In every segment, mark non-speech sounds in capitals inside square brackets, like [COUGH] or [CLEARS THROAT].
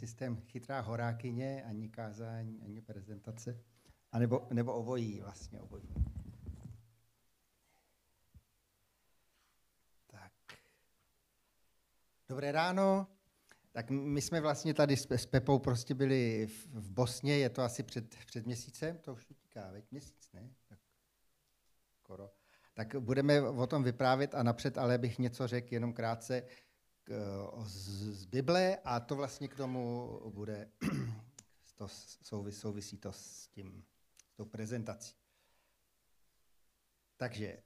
systém chytrá horákyně, ani kázání, ani prezentace. A nebo, nebo obojí, vlastně obojí. Tak. Dobré ráno. Tak my jsme vlastně tady s Pepou prostě byli v Bosně, je to asi před, před měsícem, to už utíká, veď měsíc, ne? Tak, skoro. Tak budeme o tom vyprávět a napřed ale bych něco řekl jenom krátce z, z Bible a to vlastně k tomu bude, [CLEARS THROAT] to souvisí, souvisí to s tím, s tou prezentací. Takže eh,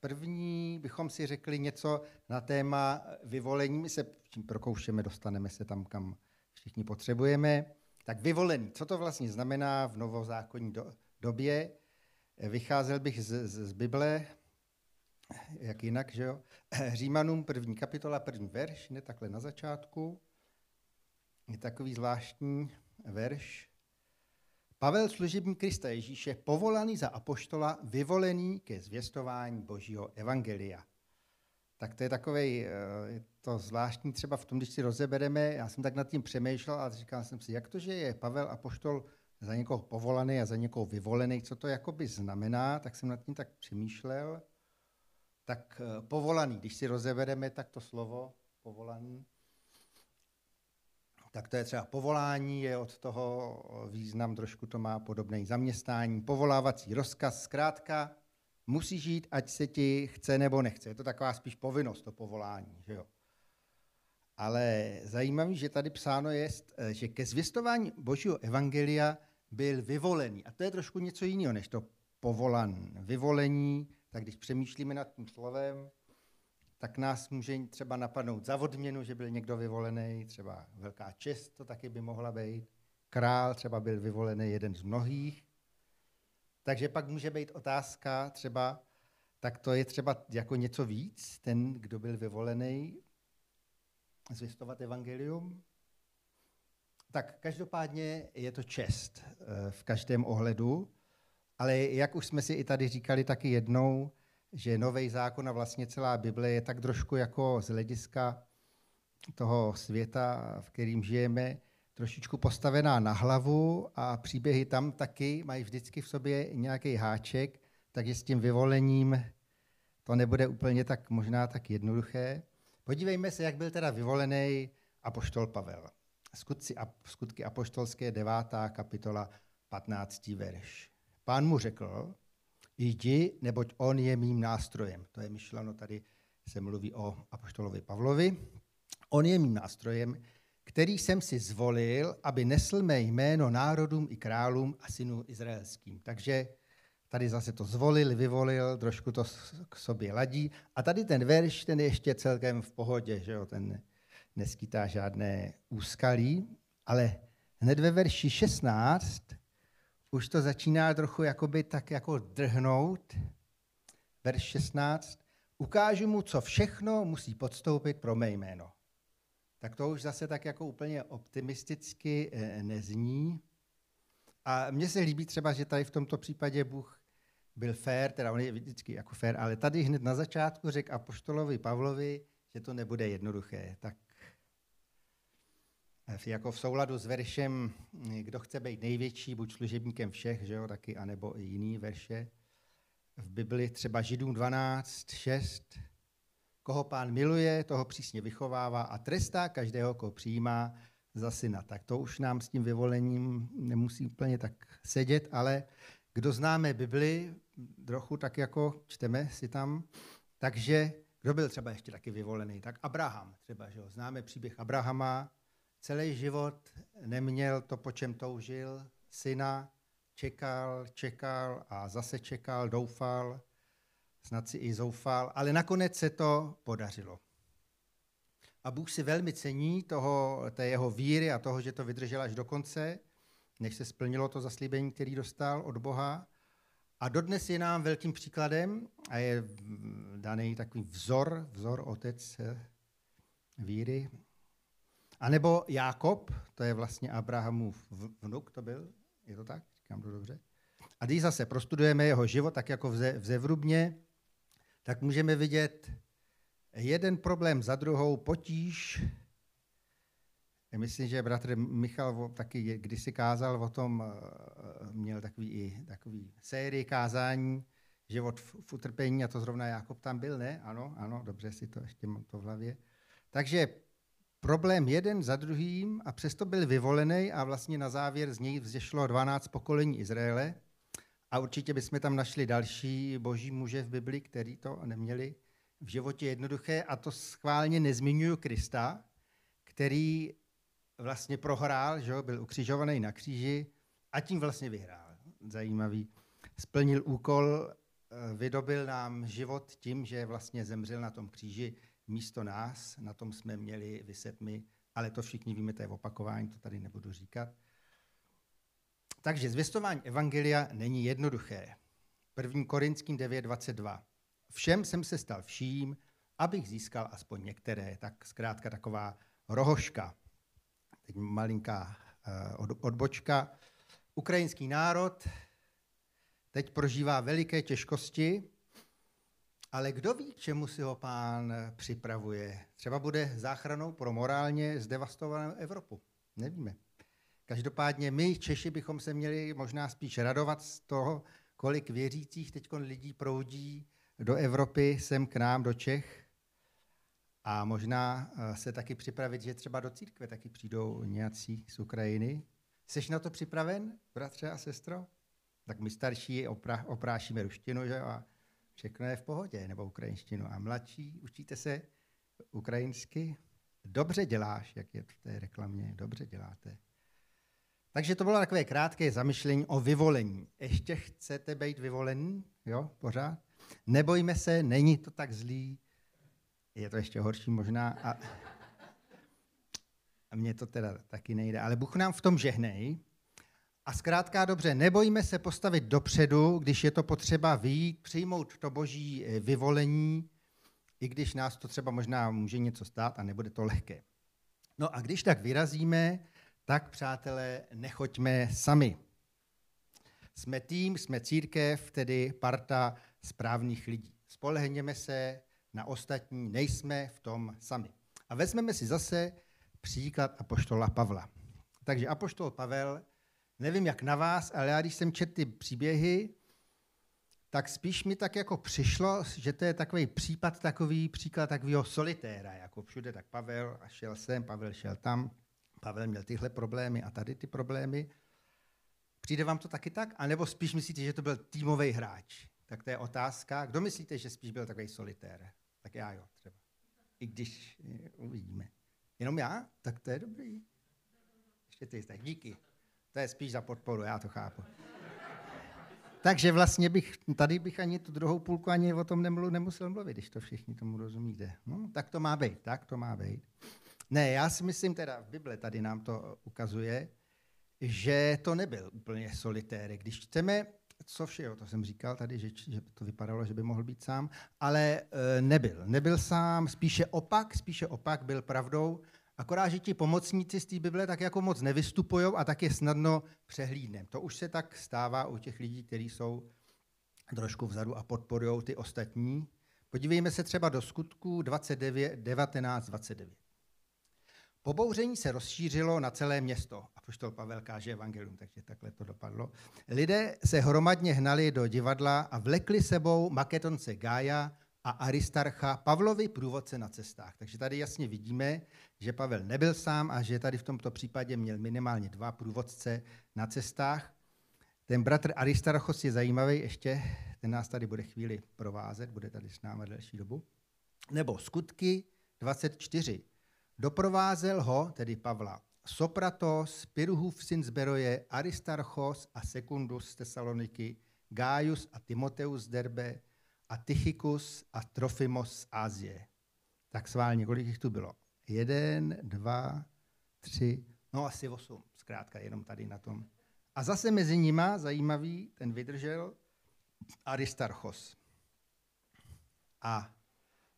první bychom si řekli něco na téma vyvolení. My se tím prokoušeme, dostaneme se tam, kam všichni potřebujeme. Tak vyvolený, co to vlastně znamená v novozákonní do, době? Vycházel bych z, z, z Bible, jak jinak, že jo? [CLEARS THROAT] Římanům první kapitola, první verš, ne takhle na začátku. Je takový zvláštní verš. Pavel, služební Krista Ježíše, povolaný za apoštola, vyvolený ke zvěstování Božího evangelia. Tak to je takový, eh, to zvláštní třeba v tom, když si rozebereme, já jsem tak nad tím přemýšlel a říkal jsem si, jak to, že je Pavel apoštol za někoho povolaný a za někoho vyvolený, co to jakoby znamená, tak jsem nad tím tak přemýšlel. Tak eh, povolaný, když si rozebereme, tak to slovo povolaný, tak to je třeba povolání, je od toho význam, trošku to má podobné zaměstnání, povolávací rozkaz, zkrátka musí žít, ať se ti chce nebo nechce. Je to taková spíš povinnost, to povolání. Že jo? Ale zajímavé, že tady psáno je, eh, že ke zvěstování Božího evangelia byl vyvolený. A to je trošku něco jiného, než to povolan. Vyvolení, tak když přemýšlíme nad tím slovem, tak nás může třeba napadnout za odměnu, že byl někdo vyvolený, třeba velká čest to taky by mohla být. Král třeba byl vyvolený jeden z mnohých. Takže pak může být otázka třeba, tak to je třeba jako něco víc, ten, kdo byl vyvolený, zvěstovat evangelium. Tak každopádně je to čest eh, v každém ohledu, ale jak už jsme si i tady říkali taky jednou, že nový zákon a vlastně celá Bible je tak trošku jako z hlediska toho světa, v kterým žijeme, trošičku postavená na hlavu a příběhy tam taky mají vždycky v sobě nějaký háček, takže s tím vyvolením to nebude úplně tak možná tak jednoduché. Podívejme se, jak byl teda vyvolený apoštol Pavel. Skutci, skutky apoštolské 9. kapitola 15. verš. Pán mu řekl, jdi, neboť on je mým nástrojem. To je myšleno, tady se mluví o apoštolovi Pavlovi. On je mým nástrojem, který jsem si zvolil, aby nesl mé jméno národům i králům a synům izraelským. Takže tady zase to zvolil, vyvolil, trošku to k sobě ladí. A tady ten verš, ten je ještě celkem v pohodě, že jo? ten neskytá žádné úskalí, ale hned ve verši 16 už to začíná trochu jakoby tak jako drhnout. Verš 16. Ukážu mu, co všechno musí podstoupit pro mé jméno. Tak to už zase tak jako úplně optimisticky eh, nezní. A mně se líbí třeba, že tady v tomto případě Bůh byl fér, teda on je vždycky jako fér, ale tady hned na začátku řekl apoštolovi Pavlovi, že to nebude jednoduché. Tak jako v souladu s veršem, kdo chce být největší, buď služebníkem všech, že jo, taky, anebo i jiný verše. V Bibli třeba Židům 12, 6. Koho pán miluje, toho přísně vychovává a trestá každého, koho přijímá za syna. Tak to už nám s tím vyvolením nemusí úplně tak sedět, ale kdo známe Bibli, trochu tak jako čteme si tam, takže kdo byl třeba ještě taky vyvolený, tak Abraham třeba, že jo? známe příběh Abrahama, celý život neměl to, po čem toužil, syna, čekal, čekal a zase čekal, doufal, snad si i zoufal, ale nakonec se to podařilo. A Bůh si velmi cení toho, té jeho víry a toho, že to vydržel až do konce, než se splnilo to zaslíbení, který dostal od Boha. A dodnes je nám velkým příkladem a je daný takový vzor, vzor otec víry a nebo Jákob, to je vlastně Abrahamův vnuk, to byl, je to tak? Říkám to dobře? A když zase prostudujeme jeho život, tak jako v, ze, v Zevrubně, tak můžeme vidět jeden problém za druhou, potíž, myslím, že bratr Michal taky kdysi kázal o tom, eh, měl takový i takový sérii kázání, život v utrpení, a to zrovna Jakob tam byl, ne? Ano, ano, dobře si to ještě mám to v hlavě. Takže problém jeden za druhým a přesto byl vyvolený a vlastně na závěr z něj vzešlo 12 pokolení Izraele a určitě bychom tam našli další boží muže v Bibli, který to neměli v životě jednoduché a to schválně nezmiňuju Krista, který vlastně prohrál, že byl ukřižovaný na kříži a tím vlastně vyhrál. Zajímavý. Splnil úkol, eh, vydobil nám život tím, že vlastně zemřel na tom kříži místo nás, na tom jsme měli vyset my, ale to všichni víme, to je opakování, to tady nebudu říkat. Takže zvěstování evangelia není jednoduché. 1. Korinským 9.22. Všem jsem se stal vším, abych získal aspoň některé. Tak zkrátka taková rohoška. Teď malinká uh, odbočka. Ukrajinský národ teď prožívá veliké těžkosti, ale kdo ví, k čemu si ho pán připravuje? Třeba bude záchranou pro morálně zdevastovanou Evropu. Nevíme. Každopádně my, Češi, bychom se měli možná spíš radovat z toho, kolik věřících teď lidí proudí do Evropy, sem k nám, do Čech. A možná eh, se taky připravit, že třeba do církve taky přijdou nějací z Ukrajiny. Jsi na to připraven, bratře a sestro? Tak my starší oprášíme ruštinu že? a všechno je v pohodě, nebo ukrajinštinu. A mladší, učíte se ukrajinsky? Dobře děláš, jak je v té reklamě, dobře děláte. Takže to bylo takové krátké zamyšlení o vyvolení. Ještě chcete být vyvolený? Jo, pořád? Nebojme se, není to tak zlý. Je to ještě horší možná. A, a mně to teda taky nejde. Ale Bůh nám v tom žehnej. A zkrátka dobře, nebojme se postavit dopředu, když je to potřeba vyjít, přijmout to boží eh, vyvolení, i když nás to třeba možná může něco stát a nebude to lehké. No a když tak vyrazíme, tak přátelé, nechoďme sami. Jsme tým, jsme církev, tedy parta správných lidí. Spolehněme se na ostatní, nejsme v tom sami. A vezmeme si zase příklad apoštola Pavla. Takže apoštol Pavel, nevím jak na vás, ale já když jsem četl ty příběhy, tak spíš mi tak jako přišlo, že to je takový případ, takový příklad takového solitéra, jako všude tak Pavel a šel sem, Pavel šel tam, Pavel měl tyhle problémy a tady ty problémy. Přijde vám to taky tak? A nebo spíš myslíte, že to byl týmový hráč? Tak to je otázka. Kdo myslíte, že spíš byl takový solitér? Tak já jo, třeba. I když eh, uvidíme. Jenom já? Tak to je dobrý. Ještě ty, tak díky. To je spíš za podporu, já to chápu. Takže vlastně bych, tady bych ani tu druhou půlku ani o tom nemlu, nemusel mluvit, když to všichni tomu rozumíte. No, tak to má být, tak to má být. Ne, já si myslím teda, v Bible tady nám to ukazuje, že to nebyl úplně solitér. Když čteme, co všeho, to jsem říkal tady, že, že to vypadalo, že by mohl být sám, ale e, nebyl. Nebyl sám, spíše opak, spíše opak byl pravdou, akorát, že ti pomocníci z té Bible tak jako moc nevystupují a tak je snadno přehlídnem. To už se tak stává u těch lidí, kteří jsou trošku vzadu a podporují ty ostatní. Podívejme se třeba do skutku 29, 19, 29. Pobouření se rozšířilo na celé město. A poštol Pavel káže evangelium, takže takhle to dopadlo. Lidé se hromadně hnali do divadla a vlekli sebou maketonce Gája a Aristarcha, Pavlovi průvodce na cestách. Takže tady jasně vidíme, že Pavel nebyl sám a že tady v tomto případě měl minimálně dva průvodce na cestách. Ten bratr Aristarchos je zajímavý ještě, ten nás tady bude chvíli provázet, bude tady s námi delší dobu. Nebo skutky 24. Doprovázel ho, tedy Pavla, Sopratos, Piruhův syn z Beroje, Aristarchos a Sekundus z Tesaloniky, Gaius a Timoteus z Derbe a Tychicus a Trofimos z Ázie. Tak sválně, kolik jich tu bylo? Jeden, dva, tři, no asi osm, zkrátka jenom tady na tom. A zase mezi nima, zajímavý, ten vydržel Aristarchos. A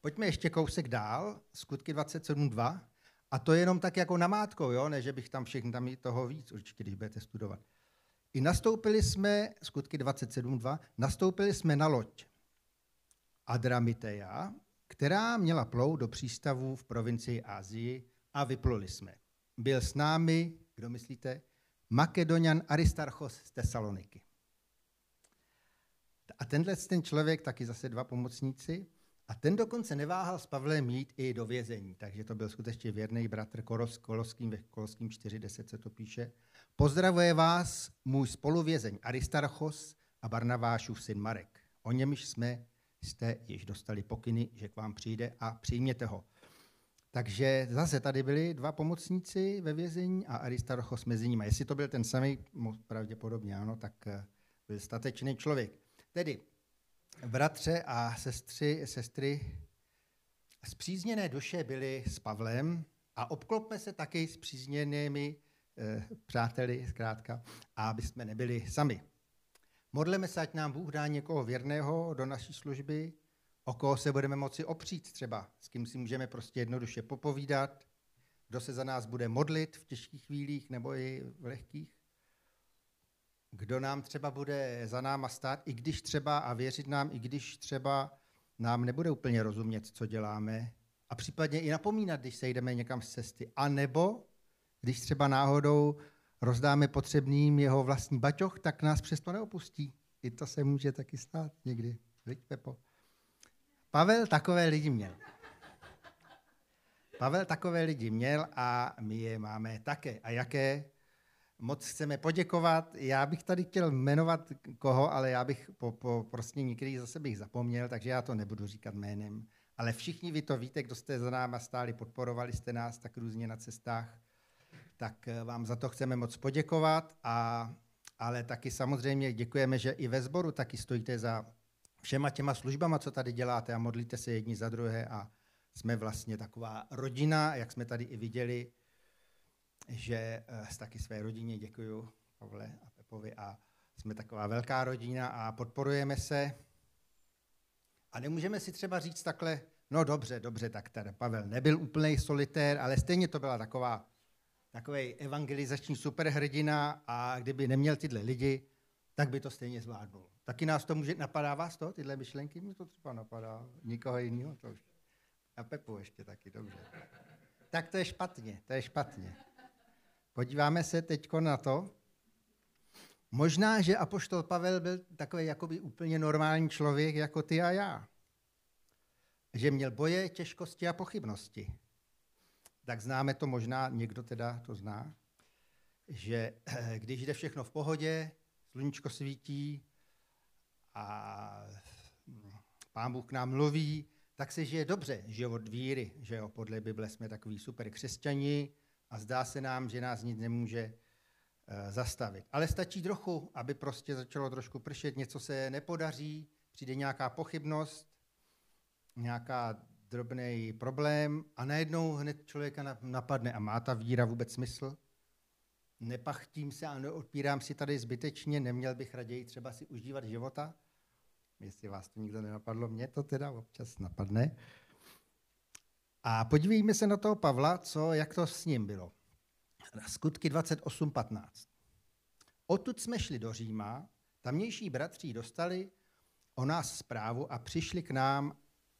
Pojďme ještě kousek dál, skutky 27.2. A to je jenom tak jako namátkou, jo? ne, že bych tam všechny tam toho víc, určitě, když budete studovat. I nastoupili jsme, skutky 27.2, nastoupili jsme na loď Adramiteja, která měla plout do přístavu v provincii Asii a vypluli jsme. byl s námi, kdo myslíte, Makedonian Aristarchos z Tesaloniky. A tenhle ten člověk, taky zase dva pomocníci, a ten dokonce neváhal s Pavlem jít i do vězení, takže to byl skutečně věrný bratr Koloským, ve Koloským 4.10 se to píše. Pozdravuje vás můj spoluvězeň Aristarchos a Barnavášův syn Marek. O němž jsme jste již dostali pokyny, že k vám přijde a přijměte ho. Takže zase tady byli dva pomocníci ve vězení a Aristarchos mezi nimi. Jestli to byl ten samý, pravděpodobně ano, tak eh, byl statečný člověk. Tedy bratře a sestry, sestry zpřízněné duše byly s Pavlem a obklopme se taky s přízněnými eh, přáteli, zkrátka, aby jsme nebyli sami. Modleme se, ať nám Bůh dá někoho věrného do naší služby, o koho se budeme moci opřít třeba, s kým si můžeme prostě jednoduše popovídat, kdo se za nás bude modlit v těžkých chvílích nebo i v lehkých, kdo nám třeba bude za náma stát, i když třeba a věřit nám, i když třeba nám nebude úplně rozumět, co děláme, a případně i napomínat, když se jdeme někam z cesty. A nebo, když třeba náhodou rozdáme potřebným jeho vlastní baťoch, tak nás přesto neopustí. I to se může taky stát někdy. Viď, Pepo? Pavel takové lidi měl. Pavel takové lidi měl a my je máme také. A jaké? Moc chceme poděkovat. Já bych tady chtěl jmenovat koho, ale já bych po, po prostě některý zase bych zapomněl, takže já to nebudu říkat jménem. Ale všichni vy to víte, kdo jste za náma stáli, podporovali jste nás tak různě na cestách tak eh, vám za to chceme moc poděkovat, a, ale taky samozřejmě děkujeme, že i ve sboru taky stojíte za všema těma službama, co tady děláte a modlíte se jedni za druhé a jsme vlastně taková rodina, jak jsme tady i viděli, že uh, taky své rodině děkuju Pavle a Pepovi a jsme taková velká rodina a podporujeme se. A nemůžeme si třeba říct takhle, no dobře, dobře, tak tady Pavel nebyl úplný solitér, ale stejně to byla taková takový evangelizační superhrdina a kdyby neměl tyhle lidi, tak by to stejně zvládnul. Taky nás to může, napadá vás to, tyhle myšlenky? Mě to třeba napadá, nikoho jiného to už. A Pepu ještě taky, dobře. Tak to je špatně, to je špatně. Podíváme se teď na to. Možná, že apoštol Pavel byl takový jakoby úplně normální člověk jako ty a já. Že měl boje, těžkosti a pochybnosti tak známe to možná, někdo teda to zná, že když jde všechno v pohodě, sluníčko svítí a pán Bůh k nám mluví, tak se žije dobře, život víry, že jo, podle Bible jsme takový super křesťani a zdá se nám, že nás nic nemůže uh, zastavit. Ale stačí trochu, aby prostě začalo trošku pršet, něco se nepodaří, přijde nějaká pochybnost, nějaká drobný problém a najednou hned člověka napadne a má ta víra vůbec smysl? Nepachtím se a neodpírám si tady zbytečně, neměl bych raději třeba si užívat života? Jestli vás to nikdo nenapadlo, mě to teda občas napadne. A podívejme se na toho Pavla, co, jak to s ním bylo. Skutky 28.15. Odtud jsme šli do Říma, tamnější bratří dostali o nás zprávu a přišli k nám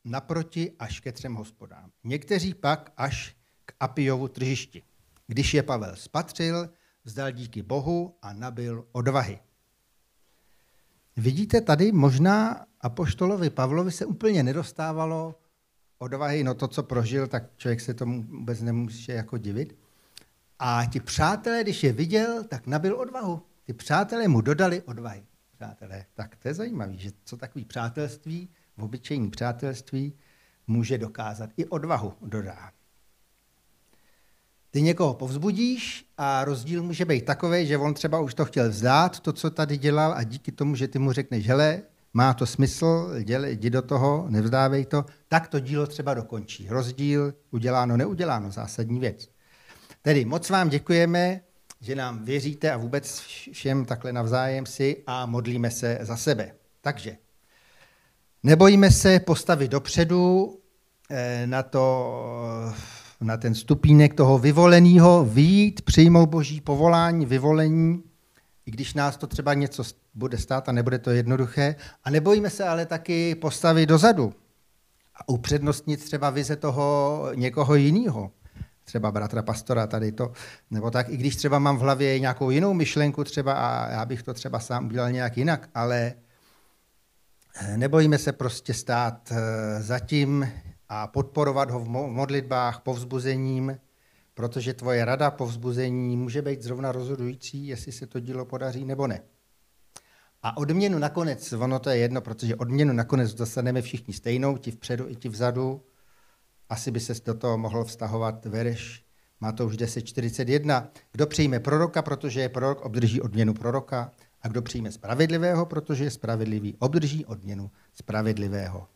naproti až ke třem hospodám. Někteří pak až k Apiovu tržišti. Když je Pavel spatřil, vzdal díky Bohu a nabil odvahy. Vidíte tady, možná apoštolovi Pavlovi se úplně nedostávalo odvahy, no to, co prožil, tak člověk se tomu vůbec nemůže jako divit. A ti přátelé, když je viděl, tak nabil odvahu. Ty přátelé mu dodali odvahy. Přátelé, tak to je zajímavé, že co takový přátelství v obyčejní přátelství může dokázat. I odvahu dodá. Ty někoho povzbudíš a rozdíl může být takový, že on třeba už to chtěl vzdát, to, co tady dělal, a díky tomu, že ty mu řekneš, hele, má to smysl, děle, jdi do toho, nevzdávej to, tak to dílo třeba dokončí. Rozdíl uděláno, neuděláno, zásadní věc. Tedy moc vám děkujeme, že nám věříte a vůbec všem takhle navzájem si a modlíme se za sebe. Takže Nebojíme se postavit dopředu eh, na, to, na ten stupínek toho vyvoleného, výjít, přijmout boží povolání, vyvolení, i když nás to třeba něco bude stát a nebude to jednoduché. A nebojíme se ale taky postavit dozadu a upřednostnit třeba vize toho někoho jiného. třeba bratra pastora tady to, nebo tak, i když třeba mám v hlavě nějakou jinou myšlenku třeba a já bych to třeba sám udělal nějak jinak, ale nebojíme se prostě stát eh, zatím a podporovat ho v modlitbách, povzbuzením, protože tvoje rada povzbuzení může být zrovna rozhodující, jestli se to dílo podaří nebo ne. A odměnu nakonec, ono to je jedno, protože odměnu nakonec dostaneme všichni stejnou, ti vpředu i ti vzadu. Asi by se do toho mohl vztahovat verš už 10.41. Kdo přijme proroka, protože je prorok, obdrží odměnu proroka. A kdo přijme spravedlivého, protože je spravedlivý, obdrží odměnu spravedlivého.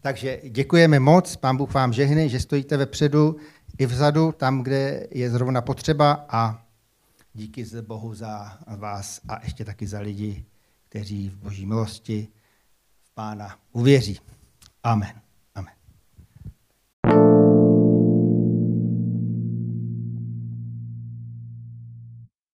Takže děkujeme moc, pán Bůh vám žehne, že stojíte vepředu i vzadu, tam, kde je zrovna potřeba a díky Bohu za vás a ještě taky za lidi, kteří v boží milosti v pána uvěří. Amen.